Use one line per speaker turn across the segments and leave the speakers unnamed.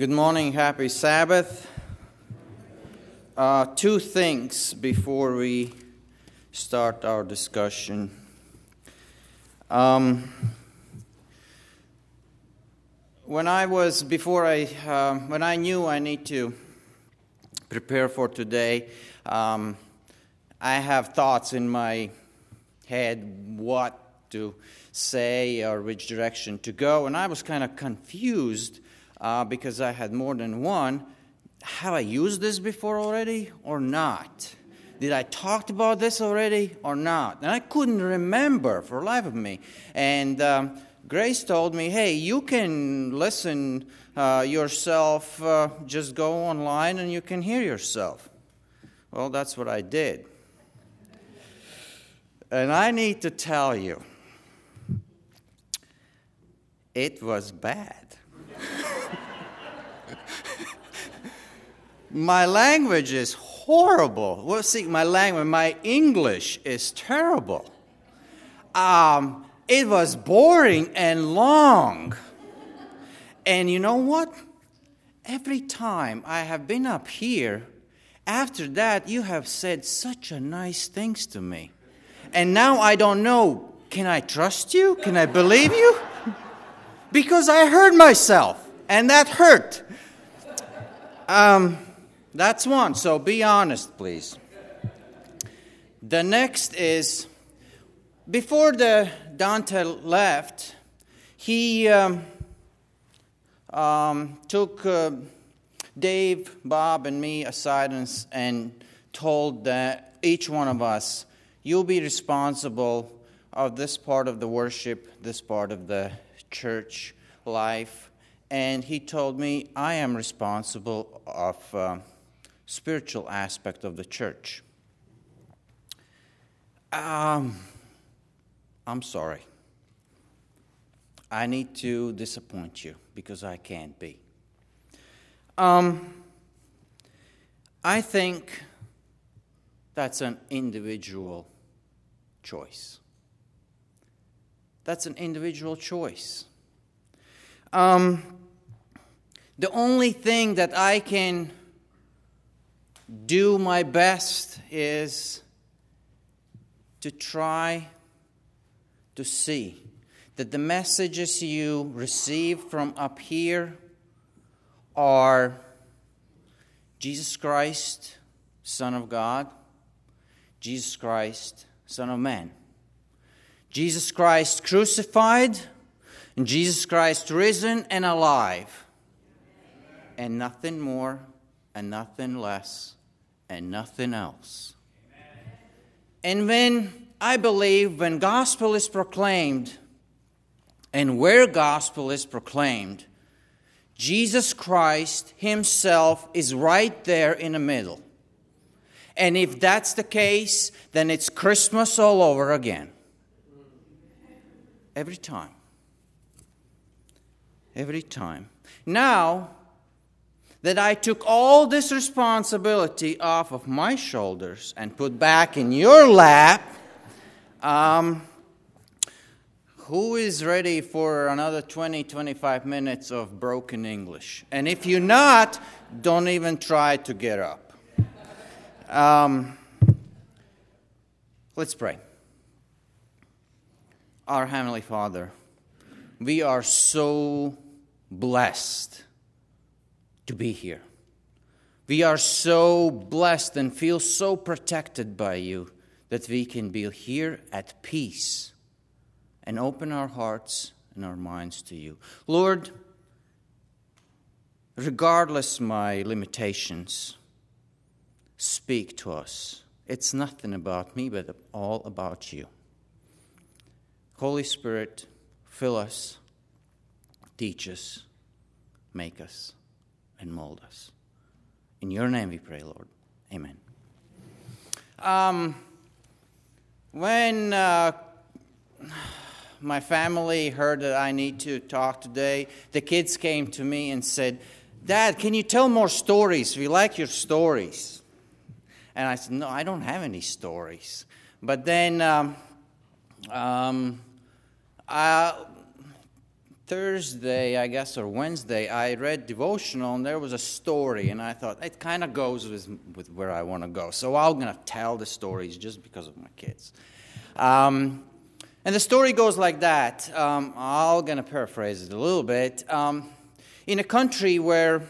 Good morning, happy Sabbath. Uh, two things before we start our discussion. Um, when I was, before I, uh, when I knew I need to prepare for today, um, I have thoughts in my head what to say or which direction to go, and I was kind of confused uh, because I had more than one. Have I used this before already or not? Did I talked about this already or not? And I couldn't remember for the life of me. And um, Grace told me, hey, you can listen uh, yourself, uh, just go online and you can hear yourself. Well, that's what I did. And I need to tell you, it was bad. My language is horrible. Well, see, my language, my English is terrible. Um, it was boring and long. And you know what? Every time I have been up here, after that, you have said such a nice things to me. And now I don't know can I trust you? Can I believe you? Because I heard myself, and that hurt. Um, that's one, so be honest, please. The next is before the Dante left, he um, um, took uh, Dave, Bob, and me aside and, and told that each one of us, you'll be responsible of this part of the worship, this part of the church life. And he told me, I am responsible of. Uh, spiritual aspect of the church. Um, I'm sorry. I need to disappoint you because I can't be. Um, I think that's an individual choice. That's an individual choice. Um, the only thing that I can do my best is to try to see that the messages you receive from up here are Jesus Christ, Son of God, Jesus Christ, Son of Man, Jesus Christ crucified, and Jesus Christ risen and alive, and nothing more and nothing less and nothing else. And when I believe when gospel is proclaimed and where gospel is proclaimed, Jesus Christ himself is right there in the middle. And if that's the case, then it's Christmas all over again. Every time. Every time. Now, that I took all this responsibility off of my shoulders and put back in your lap. Um, who is ready for another 20, 25 minutes of broken English? And if you're not, don't even try to get up. Um, let's pray. Our Heavenly Father, we are so blessed to be here. We are so blessed and feel so protected by you that we can be here at peace and open our hearts and our minds to you. Lord, regardless my limitations, speak to us. It's nothing about me, but all about you. Holy Spirit, fill us, teach us, make us and mold us. In your name we pray, Lord. Amen. Um, when uh, my family heard that I need to talk today, the kids came to me and said, Dad, can you tell more stories? We like your stories. And I said, No, I don't have any stories. But then um, um, I, Thursday, I guess, or Wednesday, I read devotional and there was a story, and I thought it kind of goes with, with where I want to go. So I'm going to tell the stories just because of my kids. Um, and the story goes like that. Um, I'm going to paraphrase it a little bit. Um, in a country where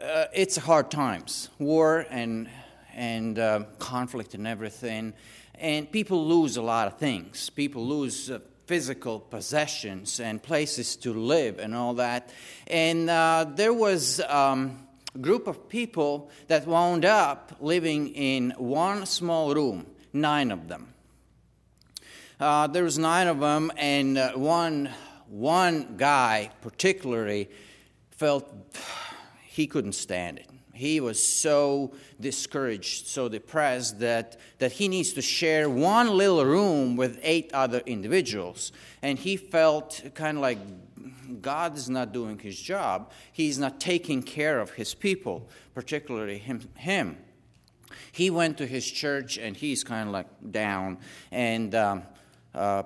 uh, it's hard times, war and and uh, conflict and everything, and people lose a lot of things. People lose uh, physical possessions and places to live and all that. And uh, there was um, a group of people that wound up living in one small room, nine of them. Uh, there was nine of them, and uh, one one guy particularly felt he couldn't stand it. He was so discouraged, so depressed that, that he needs to share one little room with eight other individuals. And he felt kind of like God is not doing his job. He's not taking care of his people, particularly him. him. He went to his church and he's kind of like down. And um, uh,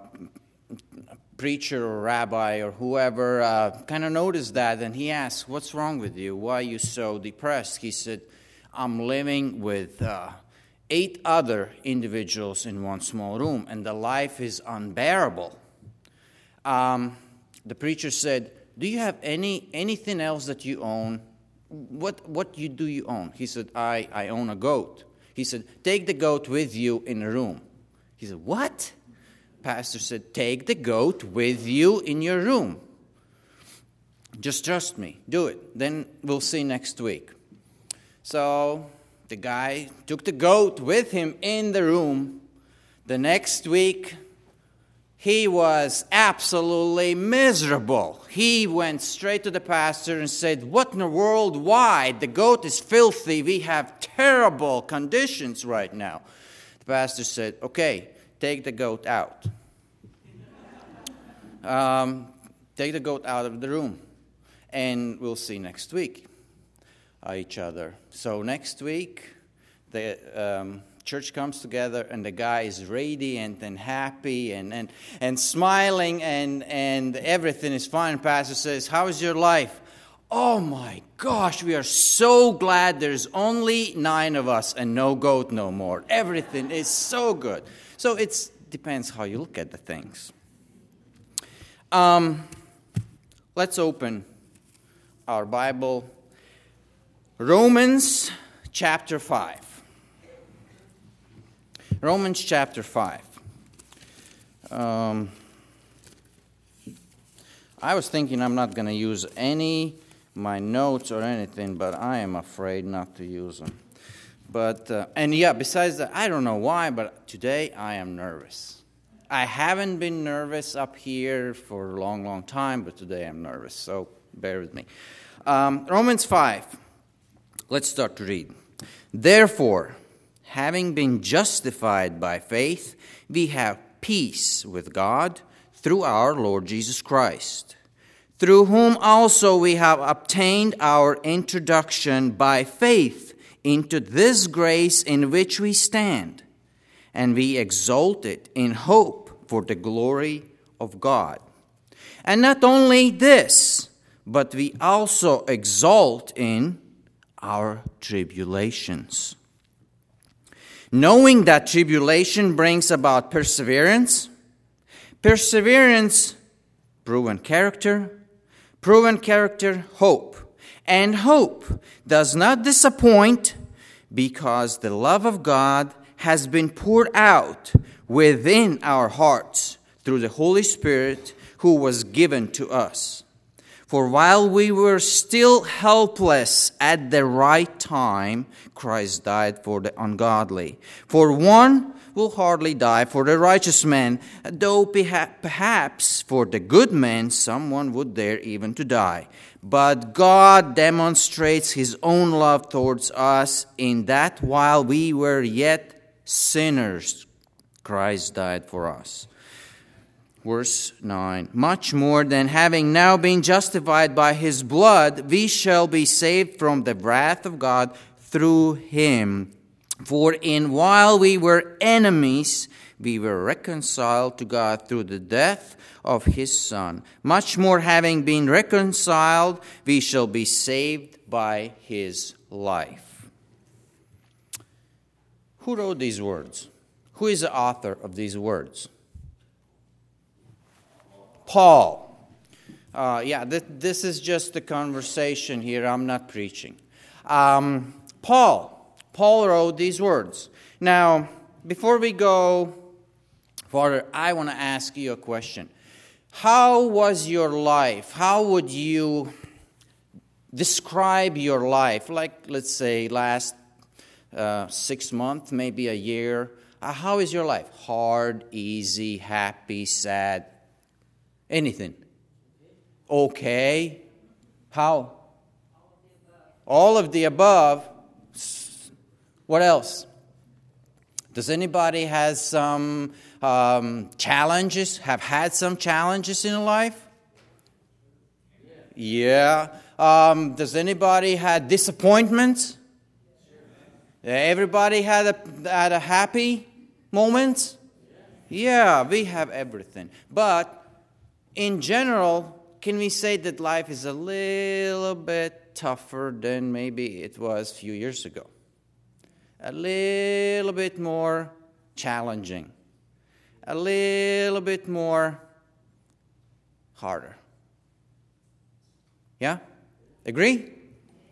preacher or rabbi or whoever uh, kind of noticed that and he asked, What's wrong with you? Why are you so depressed? He said, I'm living with uh, eight other individuals in one small room and the life is unbearable. Um, the preacher said, Do you have any, anything else that you own? What, what you, do you own? He said, I, I own a goat. He said, Take the goat with you in a room. He said, What? Pastor said, Take the goat with you in your room. Just trust me. Do it. Then we'll see next week. So the guy took the goat with him in the room. The next week, he was absolutely miserable. He went straight to the pastor and said, What in the world? Why? The goat is filthy. We have terrible conditions right now. The pastor said, Okay, take the goat out. Um, take the goat out of the room, and we'll see next week uh, each other. So next week, the um, church comes together, and the guy is radiant and happy and, and, and smiling, and, and everything is fine. Pastor says, How is your life? Oh my gosh, we are so glad there's only nine of us and no goat no more. Everything is so good. So it depends how you look at the things. Um, let's open our Bible. Romans chapter 5. Romans chapter 5. Um, I was thinking I'm not going to use any my notes or anything, but I am afraid not to use them. But uh, and yeah, besides that, I don't know why, but today I am nervous. I haven't been nervous up here for a long, long time, but today I'm nervous, so bear with me. Um, Romans 5. Let's start to read. Therefore, having been justified by faith, we have peace with God through our Lord Jesus Christ, through whom also we have obtained our introduction by faith into this grace in which we stand and we exalt it in hope for the glory of God. And not only this, but we also exalt in our tribulations. Knowing that tribulation brings about perseverance, perseverance, proven character, proven character, hope. And hope does not disappoint because the love of God has been poured out within our hearts through the Holy Spirit who was given to us. For while we were still helpless at the right time, Christ died for the ungodly. For one will hardly die for the righteous man, though perhaps for the good man someone would dare even to die. But God demonstrates his own love towards us in that while we were yet sinners, Christ died for us. Verse 9 Much more than having now been justified by his blood, we shall be saved from the wrath of God through him. For in while we were enemies, we were reconciled to God through the death of his Son. Much more, having been reconciled, we shall be saved by his life. Who wrote these words? Who is the author of these words? Paul. Uh, yeah, th- this is just a conversation here. I'm not preaching. Um, Paul. Paul wrote these words. Now, before we go further, I want to ask you a question. How was your life? How would you describe your life? Like, let's say, last uh, six months, maybe a year. Uh, how is your life? Hard, easy, happy, sad? Anything? Okay. How? All of the above. What else? Does anybody has some um, challenges? Have had some challenges in life? Yeah. Um, does anybody had disappointments? Everybody had a had a happy moment. Yeah, we have everything. But in general, can we say that life is a little bit tougher than maybe it was a few years ago? A little bit more challenging, a little bit more harder. Yeah? Agree?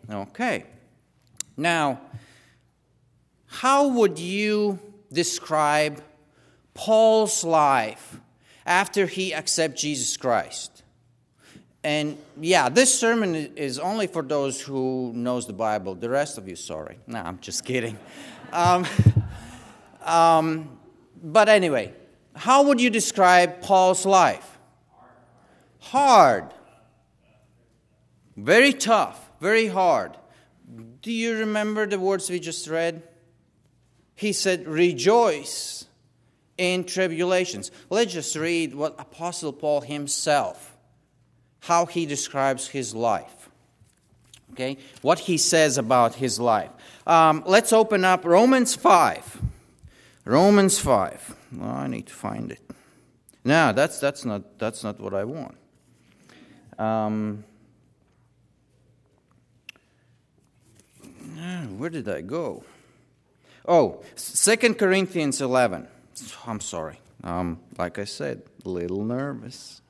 Okay. Now, how would you describe Paul's life after he accepted Jesus Christ? And yeah, this sermon is only for those who knows the Bible. The rest of you, sorry. No, I'm just kidding. Um, um, but anyway, how would you describe Paul's life? Hard. Very tough, very hard. Do you remember the words we just read? He said, Rejoice in tribulations. Let's just read what Apostle Paul himself how he describes his life. Okay? What he says about his life. Um, let's open up Romans 5. Romans 5. Well, I need to find it. No, that's, that's, not, that's not what I want. Um, where did I go? Oh, 2 Corinthians 11. I'm sorry. Um, like I said, a little nervous.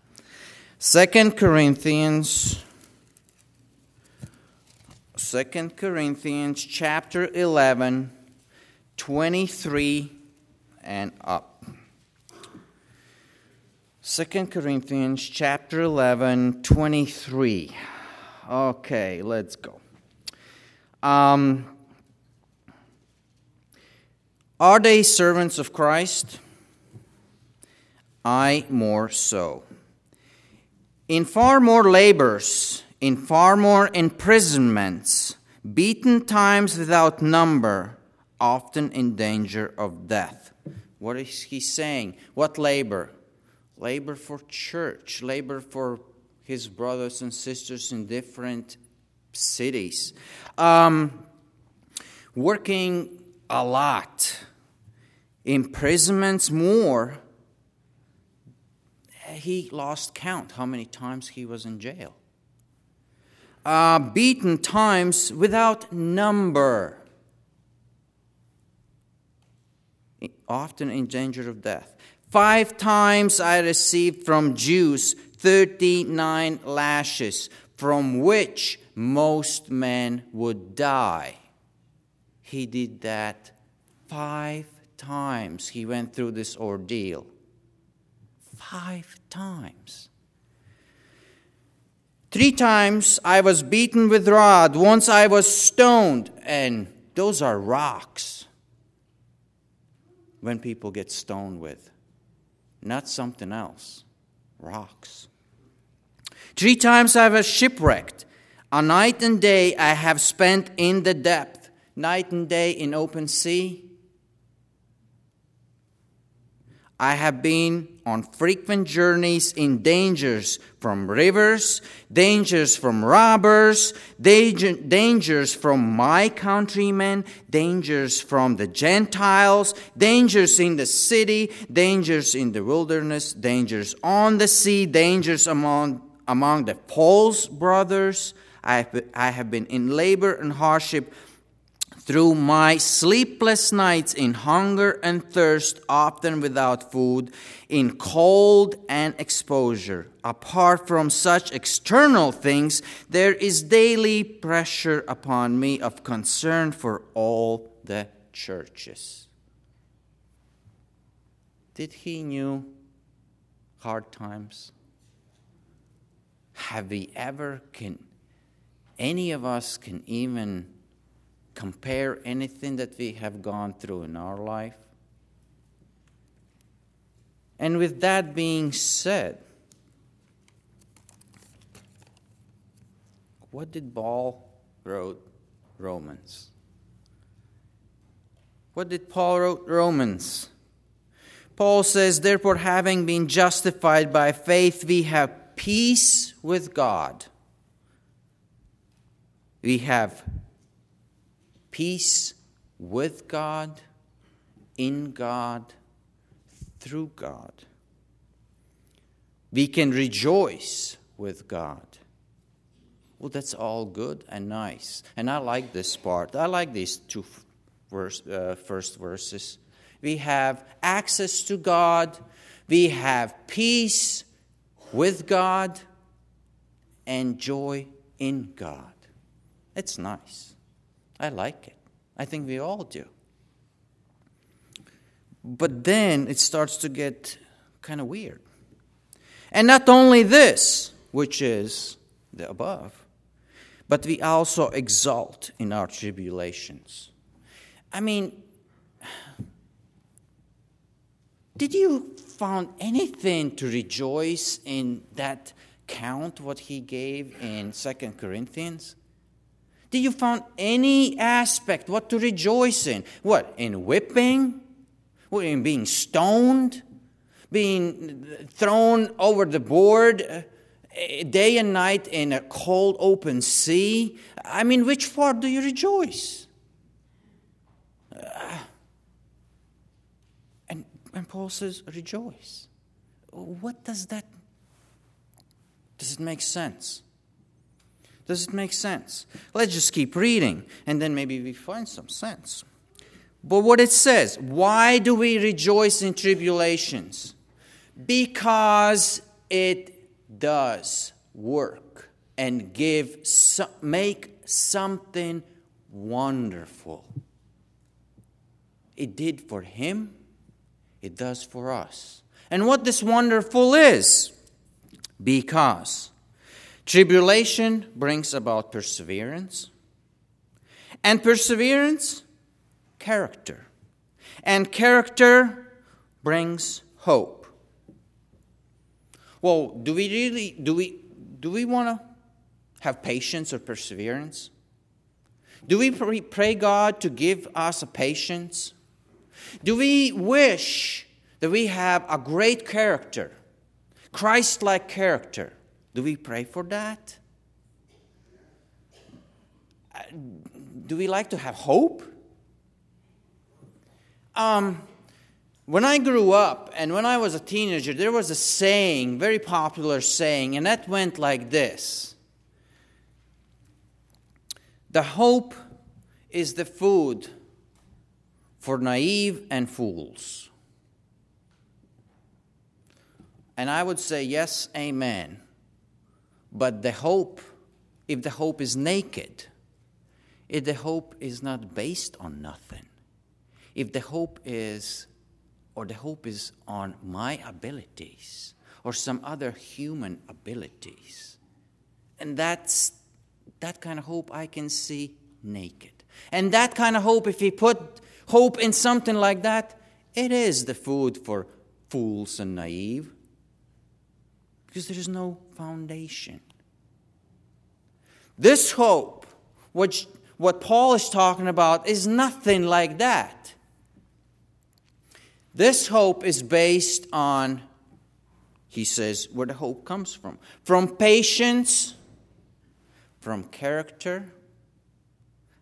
Second Corinthians Second Corinthians chapter 11 23 and up. Second Corinthians chapter 11 23. Okay, let's go. Um, are they servants of Christ? I more so in far more labors, in far more imprisonments, beaten times without number, often in danger of death. What is he saying? What labor? Labor for church, labor for his brothers and sisters in different cities. Um, working a lot, imprisonments more he lost count how many times he was in jail. Uh, beaten times without number, often in danger of death. Five times I received from Jews 39 lashes, from which most men would die. He did that five times. He went through this ordeal five times. Three times I was beaten with rod, once I was stoned, and those are rocks when people get stoned with, not something else. Rocks. Three times I was shipwrecked. A night and day I have spent in the depth, night and day in open sea I have been on frequent journeys in dangers from rivers, dangers from robbers, danger, dangers from my countrymen, dangers from the Gentiles, dangers in the city, dangers in the wilderness, dangers on the sea, dangers among, among the Paul's brothers. I have, I have been in labor and hardship through my sleepless nights in hunger and thirst, often without food, in cold and exposure. Apart from such external things, there is daily pressure upon me of concern for all the churches. Did he knew hard times? Have we ever can any of us can even compare anything that we have gone through in our life? And with that being said, what did Paul wrote Romans? What did Paul wrote Romans? Paul says, Therefore, having been justified by faith, we have peace with God. We have peace with God, in God, through God. We can rejoice with God. Well, that's all good and nice. And I like this part. I like these two verse, uh, first verses. We have access to God, we have peace with God, and joy in God. It's nice. I like it. I think we all do. But then it starts to get kind of weird. And not only this, which is the above, but we also exult in our tribulations. I mean, did you found anything to rejoice in that count what he gave in Second Corinthians? Did you find any aspect what to rejoice in? What? In whipping? What, in being stoned? Being thrown over the board uh, day and night in a cold open sea? I mean, which part do you rejoice? Uh, and, and Paul says, rejoice. What does that does it make sense? Does it make sense? Let's just keep reading, and then maybe we find some sense. But what it says, why do we rejoice in tribulations? Because it does work and give make something wonderful. It did for him, it does for us. And what this wonderful is, because Tribulation brings about perseverance, and perseverance, character. And character brings hope. Well, do we really do we do we want to have patience or perseverance? Do we pray God to give us a patience? Do we wish that we have a great character, Christ like character? Do we pray for that? Uh, do we like to have hope? Um, when I grew up and when I was a teenager, there was a saying, very popular saying, and that went like this The hope is the food for naive and fools. And I would say, yes, amen. But the hope, if the hope is naked, if the hope is not based on nothing, if the hope is, or the hope is on my abilities or some other human abilities, and that's that kind of hope I can see naked. And that kind of hope, if we put hope in something like that, it is the food for fools and naive because there is no foundation. This hope, which what Paul is talking about, is nothing like that. This hope is based on, he says, where the hope comes from from patience, from character.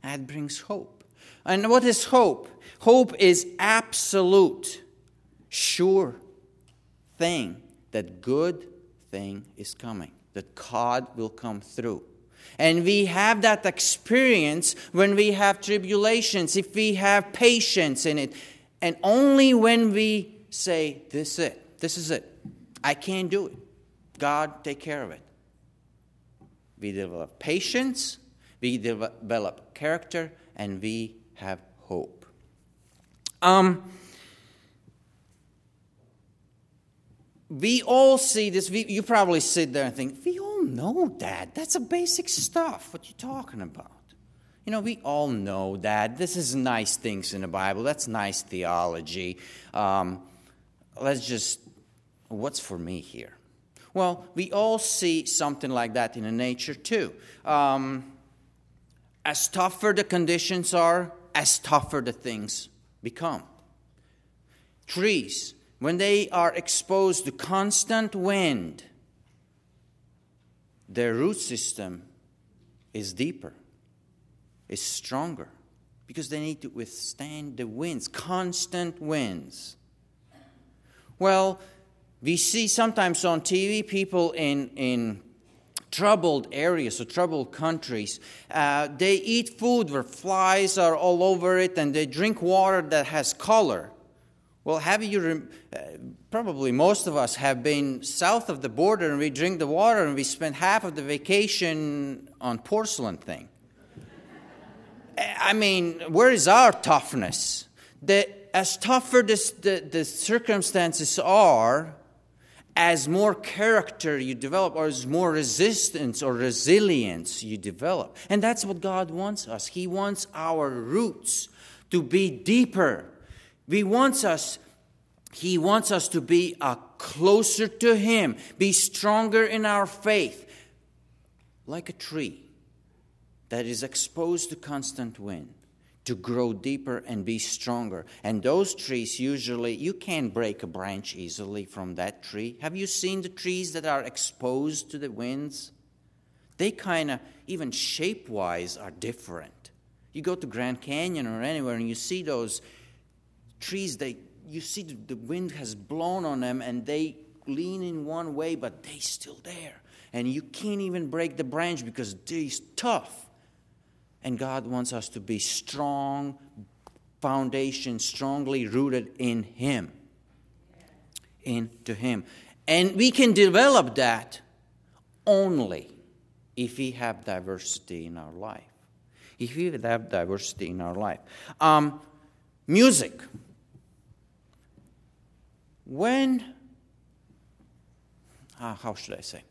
That brings hope. And what is hope? Hope is absolute, sure thing that good thing is coming, that God will come through. And we have that experience when we have tribulations, if we have patience in it. And only when we say, This is it, this is it, I can't do it. God, take care of it. We develop patience, we develop character, and we have hope. Um, we all see this. We, you probably sit there and think, we all know that. That's a basic stuff. What you're talking about? You know, we all know that. This is nice things in the Bible. That's nice theology. Um, let's just, what's for me here? Well, we all see something like that in nature too. Um, as tougher the conditions are, as tougher the things become. Trees, when they are exposed to constant wind, their root system is deeper, is stronger, because they need to withstand the winds, constant winds. Well, we see sometimes on TV people in, in troubled areas or troubled countries, uh, they eat food where flies are all over it and they drink water that has color. Well, have you, uh, probably most of us have been south of the border and we drink the water and we spend half of the vacation on porcelain thing. I mean, where is our toughness? The, as tougher this, the, the circumstances are, as more character you develop, or as more resistance or resilience you develop. And that's what God wants us. He wants our roots to be deeper he wants us, He wants us to be uh, closer to Him, be stronger in our faith, like a tree that is exposed to constant wind to grow deeper and be stronger. And those trees usually, you can't break a branch easily from that tree. Have you seen the trees that are exposed to the winds? They kind of, even shape wise, are different. You go to Grand Canyon or anywhere and you see those trees, they, you see the, wind has blown on them and they lean in one way, but they still there. And you can't even break the branch because they're tough. And God wants us to be strong foundation, strongly rooted in Him. Into Him. And we can develop that only if we have diversity in our life. If we have diversity in our life. Um, music. When, uh, how should I say?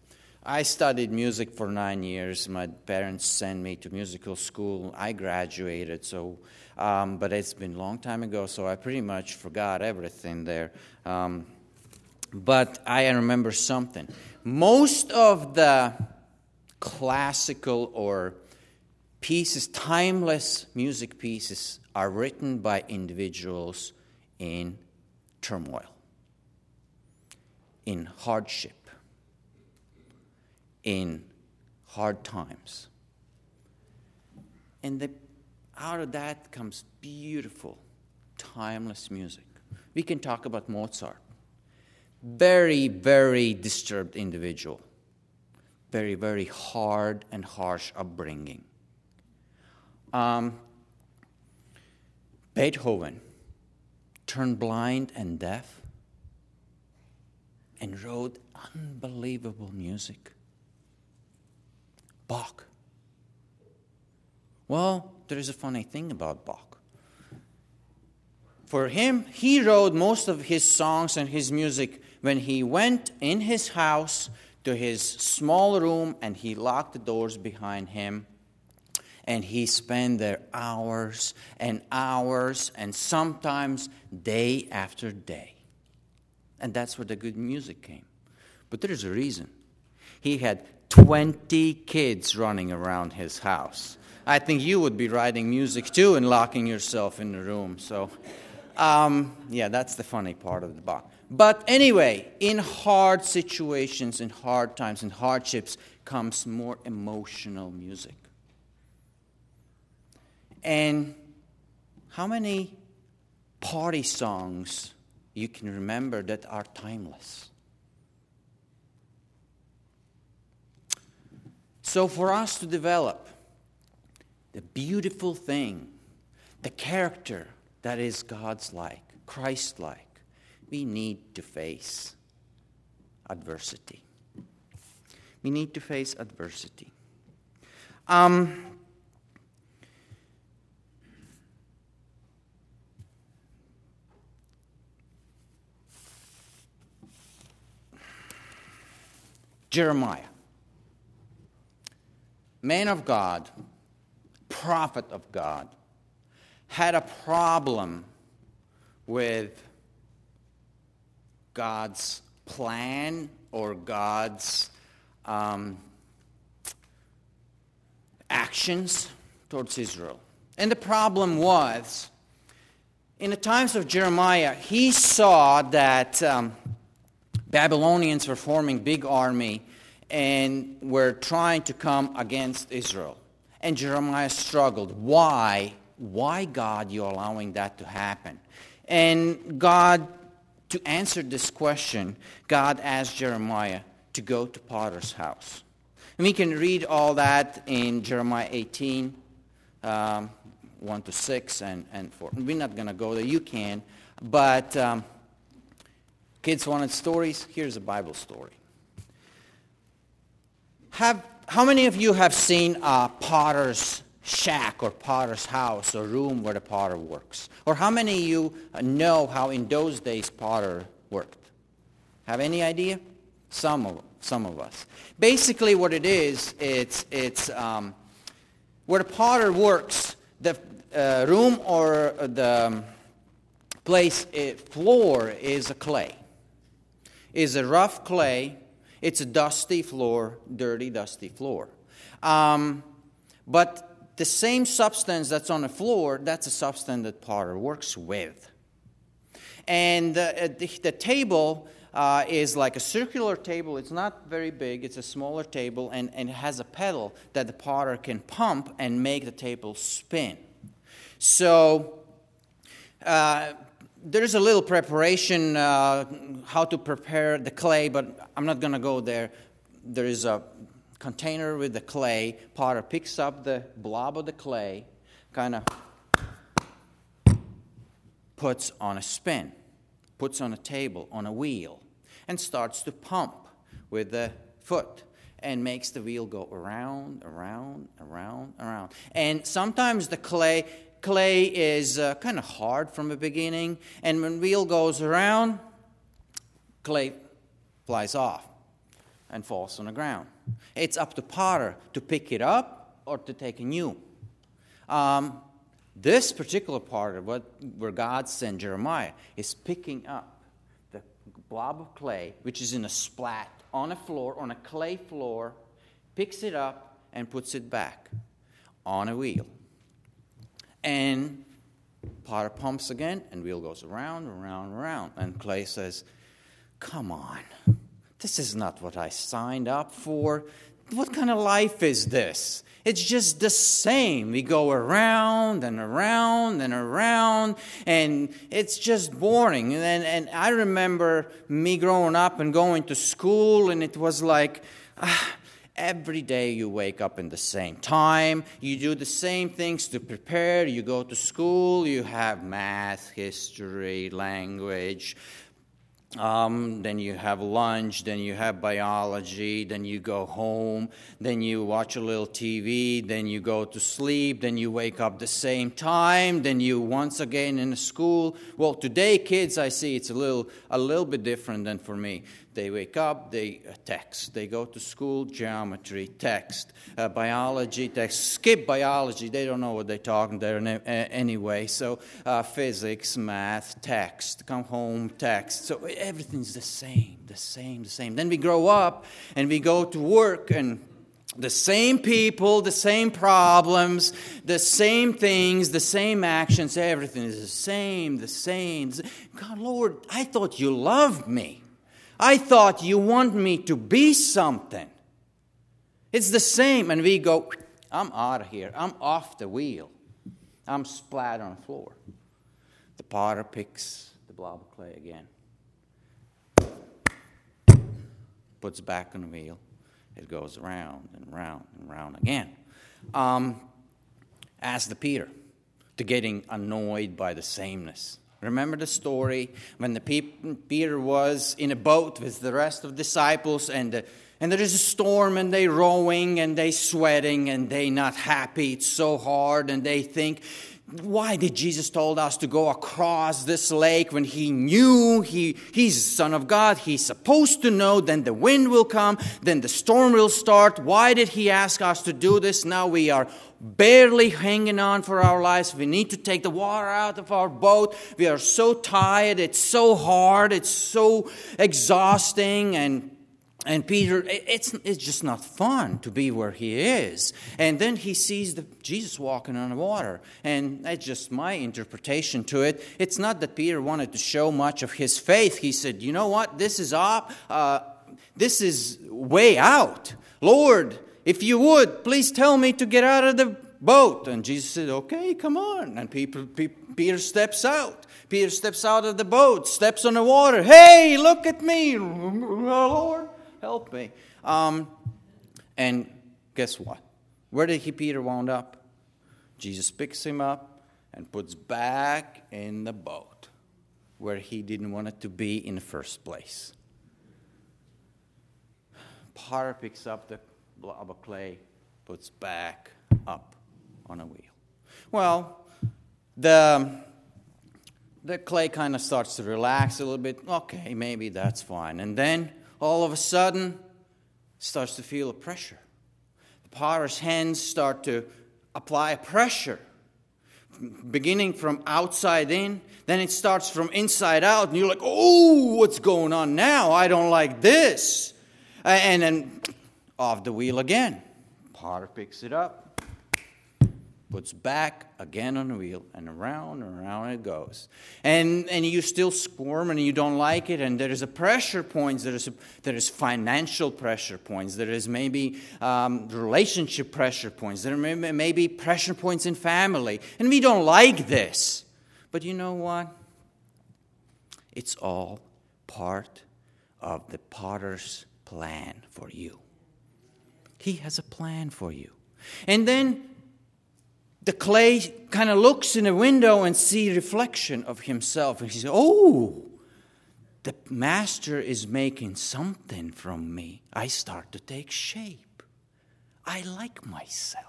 I studied music for nine years. My parents sent me to musical school. I graduated, so um, but it's been a long time ago, so I pretty much forgot everything there. Um, but I remember something. Most of the classical or pieces, timeless music pieces, are written by individuals in turmoil in hardship, in hard times. And the, out of that comes beautiful, timeless music. We can talk about Mozart. Very, very disturbed individual. Very, very hard and harsh upbringing. Um, Beethoven turned blind and deaf and wrote unbelievable music. Bach. Well, there is a funny thing about Bach. For him, he wrote most of his songs and his music when he went in his house to his small room and he locked the doors behind him and he spent there hours and hours and sometimes day after day. And that's where the good music came. But there's a reason. He had 20 kids running around his house. I think you would be writing music too and locking yourself in the room. So, Um, yeah, that's the funny part of the book. But anyway, in hard situations, in hard times, in hardships, comes more emotional music. And how many party songs you can remember that are timeless? So, for us to develop the beautiful thing, the character that is God's like, Christ like, we need to face adversity. We need to face adversity. Um, Jeremiah, man of God, prophet of God, had a problem with God's plan or God's um, actions towards Israel. And the problem was, in the times of Jeremiah, he saw that um, Babylonians were forming big army and were trying to come against Israel. And Jeremiah struggled. Why? Why, God, you're allowing that to happen? And God, to answer this question, God asked Jeremiah to go to Potter's house. And we can read all that in Jeremiah 18, um, 1 to 6 and, and 4. We're not going to go there. You can. But um, kids wanted stories? Here's a Bible story. Have, how many of you have seen a Potter's shack or potter's house or room where the potter works? Or how many of you know how in those days potter worked? Have any idea? Some of, some of us. Basically what it is, it's, it's um, where the potter works, the uh, room or the um, place, it, floor is a clay. Is a rough clay. It's a dusty floor, dirty, dusty floor. Um, but the same substance that's on the floor, that's a substance that potter works with. And uh, the, the, table uh, is like a circular table. It's not very big, it's a smaller table, and, and it has a pedal that the potter can pump and make the table spin. So, uh, there's a little preparation uh, how to prepare the clay, but I'm not going to go there. There is a container with the clay. Potter picks up the blob of the clay, kind of puts on a spin, puts on a table, on a wheel, and starts to pump with the foot and makes the wheel go around, around, around, around. And sometimes the clay clay is uh, kind of hard from the beginning, and when wheel goes around, clay flies off and falls on the ground. It's up to potter to pick it up or to take a new. Um, this particular part of what where God sent Jeremiah is picking up the blob of clay, which is in a splat on a floor, on a clay floor, picks it up and puts it back on a wheel. And potter pumps again, and wheel goes around, around, around. And clay says, Come on. This is not what I signed up for. What kind of life is this? It's just the same. We go around and around and around, and it's just boring. And, and I remember me growing up and going to school, and it was like, ah, every day you wake up in the same time you do the same things to prepare you go to school you have math history language um, then you have lunch, then you have biology, then you go home, then you watch a little TV, then you go to sleep, then you wake up the same time, then you once again in school. Well, today kids, I see it's a little a little bit different than for me. They wake up, they uh, text. They go to school, geometry, text. Uh, biology, text. Skip biology, they don't know what they're talking there anyway. So uh, physics, math, text. Come home, text. So everything's the same, the same, the same. Then we grow up and we go to work and The same people, the same problems, the same things, the same actions, everything is the same, the same. God, Lord, I thought you loved me. I thought you want me to be something. It's the same. And we go, I'm out of here. I'm off the wheel. I'm splat on the floor. The potter picks the blob of clay again, puts back on the wheel. It goes round and round and round again. Um, as the Peter to getting annoyed by the sameness. Remember the story when the Peter was in a boat with the rest of disciples and and there is a storm and they rowing and they sweating and they not happy. It's so hard and they think why did Jesus told us to go across this lake when he knew he, he's the son of God? He's supposed to know, then the wind will come, then the storm will start. Why did he ask us to do this? Now we are barely hanging on for our lives. We need to take the water out of our boat. We are so tired. It's so hard. It's so exhausting. And and Peter, it's, it's just not fun to be where he is. And then he sees the, Jesus walking on the water. And that's just my interpretation to it. It's not that Peter wanted to show much of his faith. He said, You know what? This is up. Uh, this is way out. Lord, if you would, please tell me to get out of the boat. And Jesus said, Okay, come on. And people, Peter steps out. Peter steps out of the boat, steps on the water. Hey, look at me, Lord help me. Um, and guess what? Where did he, Peter, wound up? Jesus picks him up and puts back in the boat where he didn't want it to be in the first place. Potter picks up the blob of clay, puts back up on a wheel. Well, the the clay kind of starts to relax a little bit. Okay, maybe that's fine. And then all of a sudden starts to feel a pressure. The potter's hands start to apply pressure, beginning from outside in. Then it starts from inside out, and you're like, oh, what's going on now? I don't like this. And then off the wheel again. Potter picks it up, puts back again on the wheel, and around and around it goes. And, and you still squirm and you don't like it, and there is a pressure points, there is, a, there is financial pressure points, there is maybe um, relationship pressure points, there may, may be pressure points in family, and we don't like this. But you know what? It's all part of the potter's plan for you. He has a plan for you. And then the clay kind of looks in a window and see reflection of himself and he says oh the master is making something from me. I start to take shape. I like myself.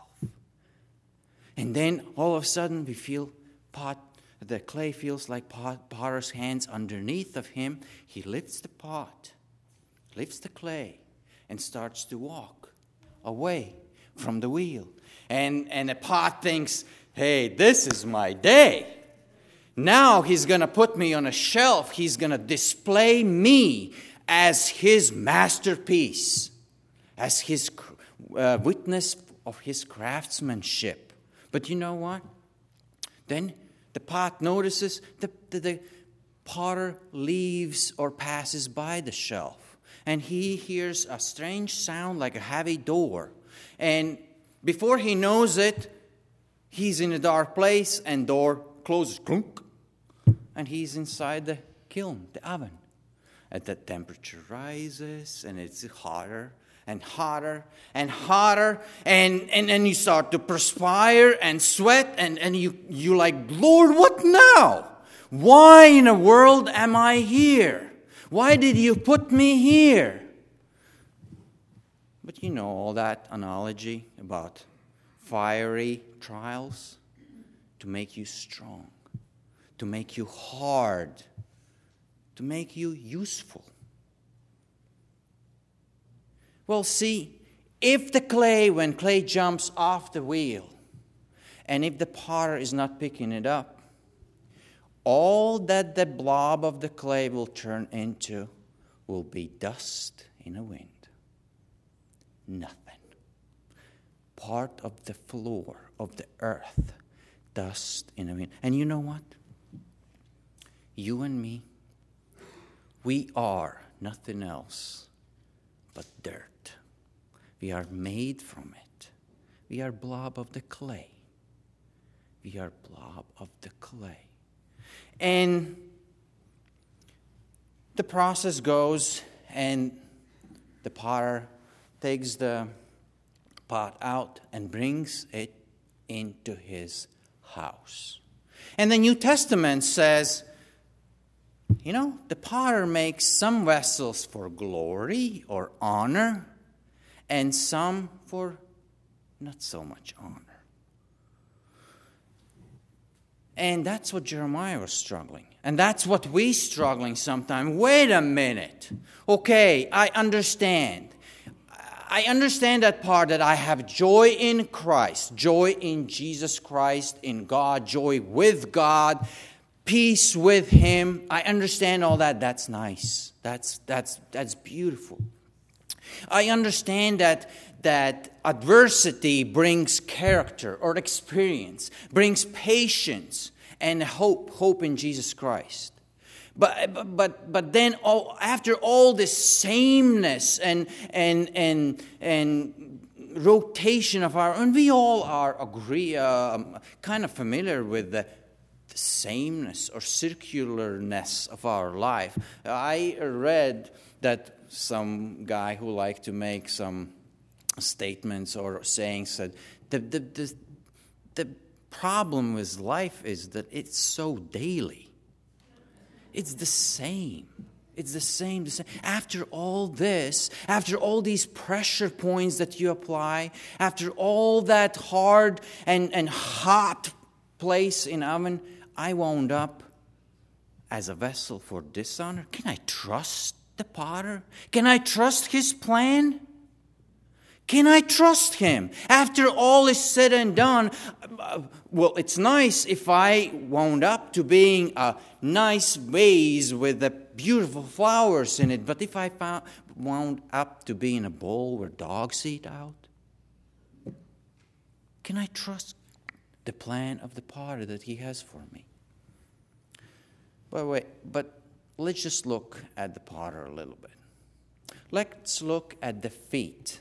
And then all of a sudden we feel pot the clay feels like pot, potter's hands underneath of him. He lifts the pot lifts the clay and starts to walk away from the wheel and, and the pot thinks, hey, this is my day. Now he's going to put me on a shelf. He's going to display me as his masterpiece, as his uh, witness of his craftsmanship. But you know what? Then the pot notices the, the, the potter leaves or passes by the shelf, and he hears a strange sound like a heavy door. And before he knows it, he's in a dark place and door closes, clunk, and he's inside the kiln, the oven. And the temperature rises and it's hotter and hotter and hotter and, and then you start to perspire and sweat and, and you, you like, Lord, what now? Why in the world am I here? Why did you put me here? But you know all that analogy about fiery trials to make you strong, to make you hard, to make you useful. Well, see, if the clay, when clay jumps off the wheel, and if the potter is not picking it up, all that the blob of the clay will turn into will be dust in a wind nothing. part of the floor of the earth, dust in a wind. And you know what? You and me, we are nothing else but dirt. We are made from it. We are blob of the clay. We are blob of the clay. And the process goes, and the potter takes the pot out and brings it into his house. And the New Testament says, you know, the potter makes some vessels for glory or honor, and some for not so much honor. And that's what Jeremiah was struggling. And that's what we are struggling sometimes. Wait a minute. Okay, I understand. I understand that part that I have joy in Christ, joy in Jesus Christ, in God, joy with God, peace with Him. I understand all that. That's nice. That's, that's, that's beautiful. I understand that, that adversity brings character or experience, brings patience and hope, hope in Jesus Christ. But, but, but then all, after all this sameness and, and, and, and rotation of our, and we all are agree, uh, kind of familiar with the, the sameness or circularness of our life. I read that some guy who liked to make some statements or sayings said the, the, the, the problem with life is that it's so daily. It's the same. It's the same, the same. After all this, after all these pressure points that you apply, after all that hard and, and hot place in oven, I wound up as a vessel for dishonor. Can I trust the potter? Can I trust his plan? Can I trust him? After all is said and done, uh, well, it's nice if I wound up to being a nice vase with the beautiful flowers in it, but if I found, wound up to being a bowl where dogs eat out, can I trust the plan of the potter that he has for me? But way, but let's just look at the potter a little bit. Let's look at the feet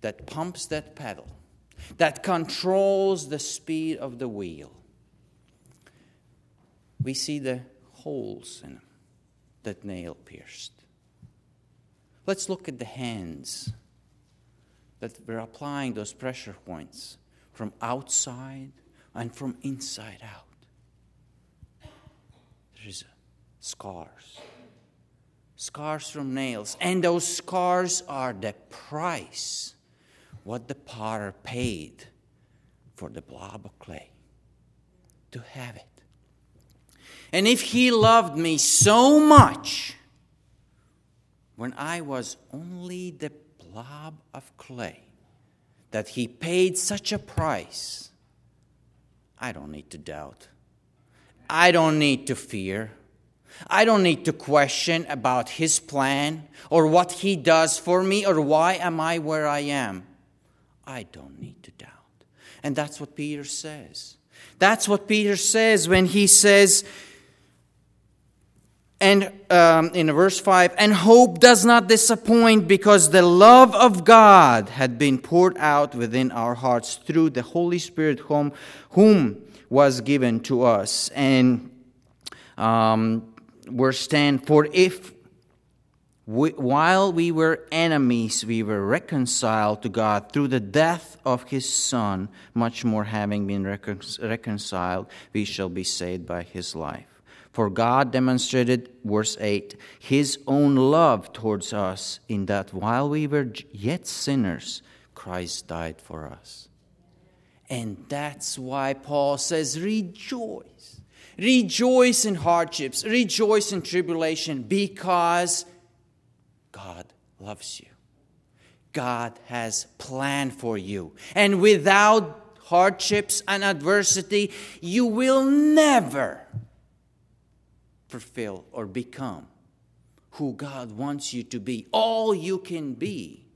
that pumps that pedal, that controls the speed of the wheel. We see the holes in them that nail pierced. Let's look at the hands that we're applying those pressure points from outside and from inside out. There's scars. Scars from nails. And those scars are the price what the potter paid for the blob of clay to have it. And if he loved me so much when I was only the blob of clay that he paid such a price, I don't need to doubt. I don't need to fear. I don't need to question about his plan or what he does for me or why am I where I am. I don't need to doubt. And that's what Peter says. That's what Peter says when he says, and um, in verse 5, and hope does not disappoint because the love of God had been poured out within our hearts through the Holy Spirit, whom, whom was given to us. And um, we're stand for if we, while we were enemies, we were reconciled to God through the death of his Son. Much more, having been recon- reconciled, we shall be saved by his life. For God demonstrated, verse 8, his own love towards us in that while we were yet sinners, Christ died for us. And that's why Paul says, rejoice. Rejoice in hardships, rejoice in tribulation, because God loves you. God has planned for you. And without hardships and adversity, you will never fulfill or become who God wants you to be. All you can be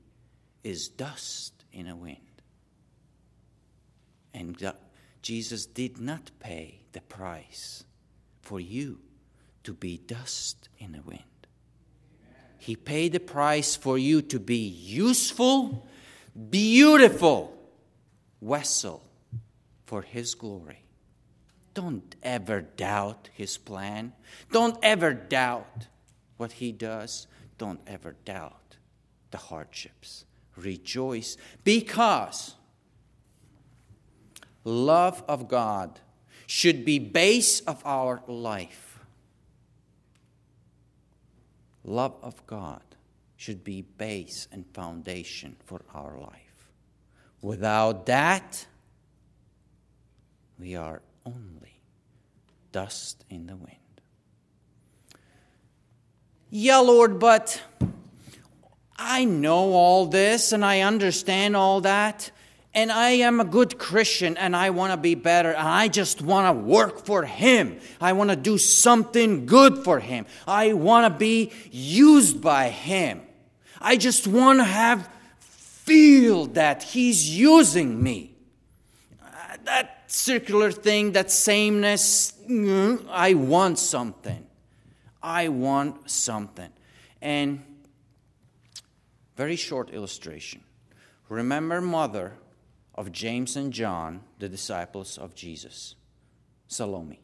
is dust in a wind. And Jesus did not pay the price for you to be dust in a wind. He paid the price for you to be useful, beautiful vessel for His glory. Don't ever doubt His plan. Don't ever doubt what He does. Don't ever doubt the hardships. Rejoice because love of God should be base of our life. Love of God should be base and foundation for our life. Without that, we are only dust in the wind. Yeah, Lord, but I know all this and I understand all that and I am a good Christian and I want to be better I just want to work for Him. I want to do something good for Him. I want to be used by Him. I just want to have feel that He's using me. That circular thing, that sameness, mm, I want something. I want something. And very short illustration. Remember mother of James and John, the disciples of Jesus, Salome.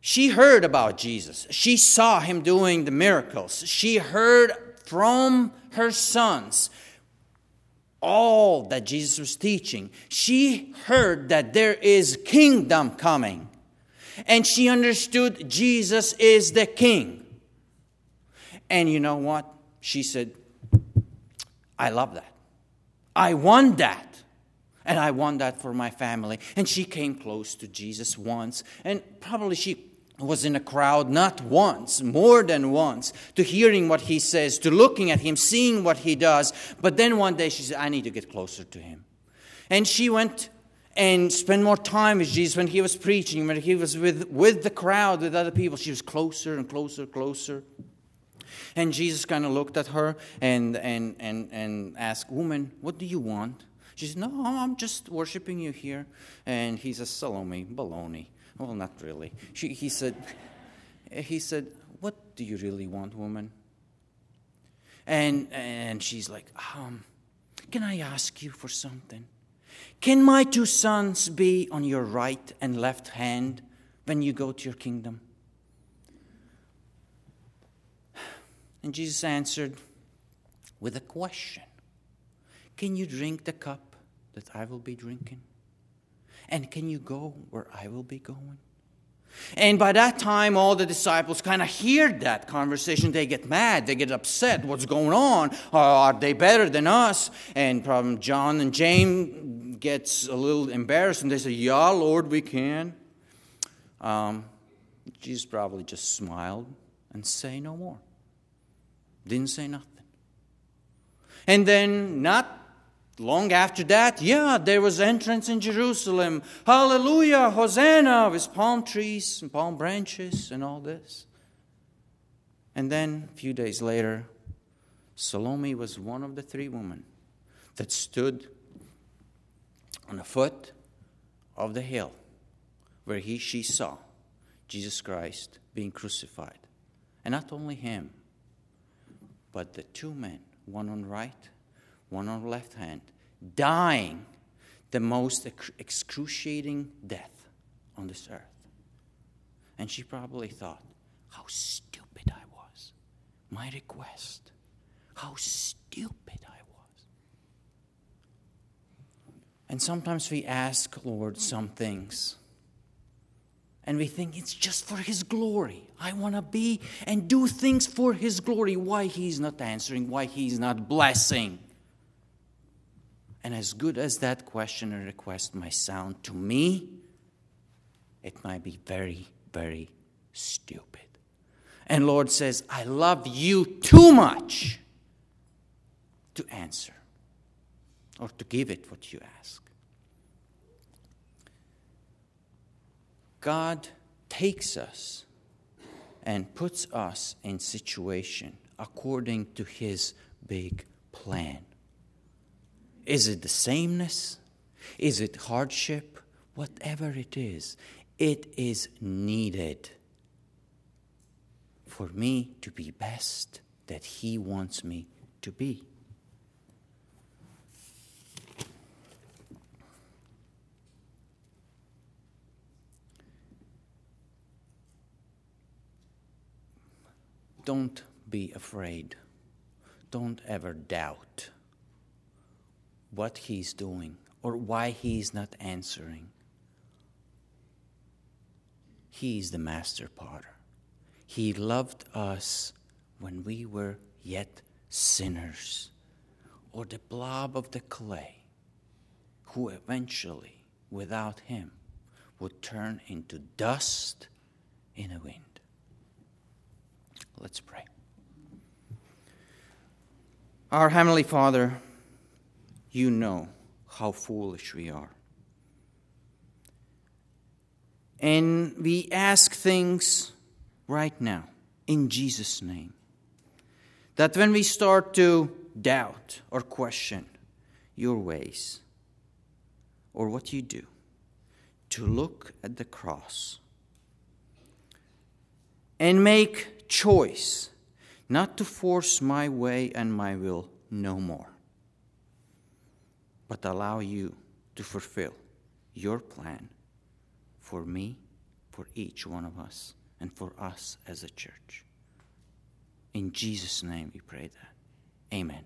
She heard about Jesus. She saw him doing the miracles. She heard from her sons all that Jesus was teaching. She heard that there is kingdom coming. And she understood Jesus is the king. And you know what? She said, I love that. I want that. And I want that for my family. And she came close to Jesus once. And probably she was in a crowd not once, more than once, to hearing what he says, to looking at him, seeing what he does. But then one day she said, I need to get closer to him. And she went and spent more time with Jesus when he was preaching, when he was with, with the crowd, with other people. She was closer and closer, closer. And Jesus kind of looked at her and, and, and, and asked, Woman, what do you want? She said, No, I'm just worshiping you here. And he says, Salome, baloney. Well, not really. She, he, said, he said, What do you really want, woman? And, and she's like, um, Can I ask you for something? Can my two sons be on your right and left hand when you go to your kingdom? And Jesus answered with a question Can you drink the cup that I will be drinking? And can you go where I will be going? And by that time, all the disciples kind of hear that conversation. They get mad, they get upset. What's going on? Are they better than us? And probably John and James gets a little embarrassed, and they say, "Yeah, Lord, we can." Um, Jesus probably just smiled and say no more. Didn't say nothing. And then, not long after that, yeah, there was entrance in Jerusalem. Hallelujah, Hosanna, with palm trees and palm branches and all this. And then, a few days later, Salome was one of the three women that stood on the foot of the hill where he, she saw Jesus Christ being crucified. And not only him, but the two men, one on right, one on left hand, dying the most excruciating death on this earth. And she probably thought, how stupid I was. My request, how stupid I was. And sometimes we ask, Lord, some things and we think it's just for His glory. I want to be and do things for His glory. Why He's not answering, why He's not blessing. And as good as that question and request might sound to me, it might be very, very stupid. And Lord says, I love you too much to answer or to give it what you ask. God takes us and puts us in situation according to his big plan. Is it the sameness? Is it hardship? Whatever it is, it is needed for me to be best that He wants me to be. Don't be afraid. Don't ever doubt what He's doing or why He's not answering. He's the master potter. He loved us when we were yet sinners, or the blob of the clay, who eventually, without Him, would turn into dust in a wind. Let's pray. Our Heavenly Father, you know how foolish we are. And we ask things right now in Jesus' name. That when we start to doubt or question your ways or what you do, to look at the cross and make choice not to force my way and my will no more, but allow you to fulfill your plan for me, for each one of us, and for us as a church. In Jesus' name we pray that. Amen.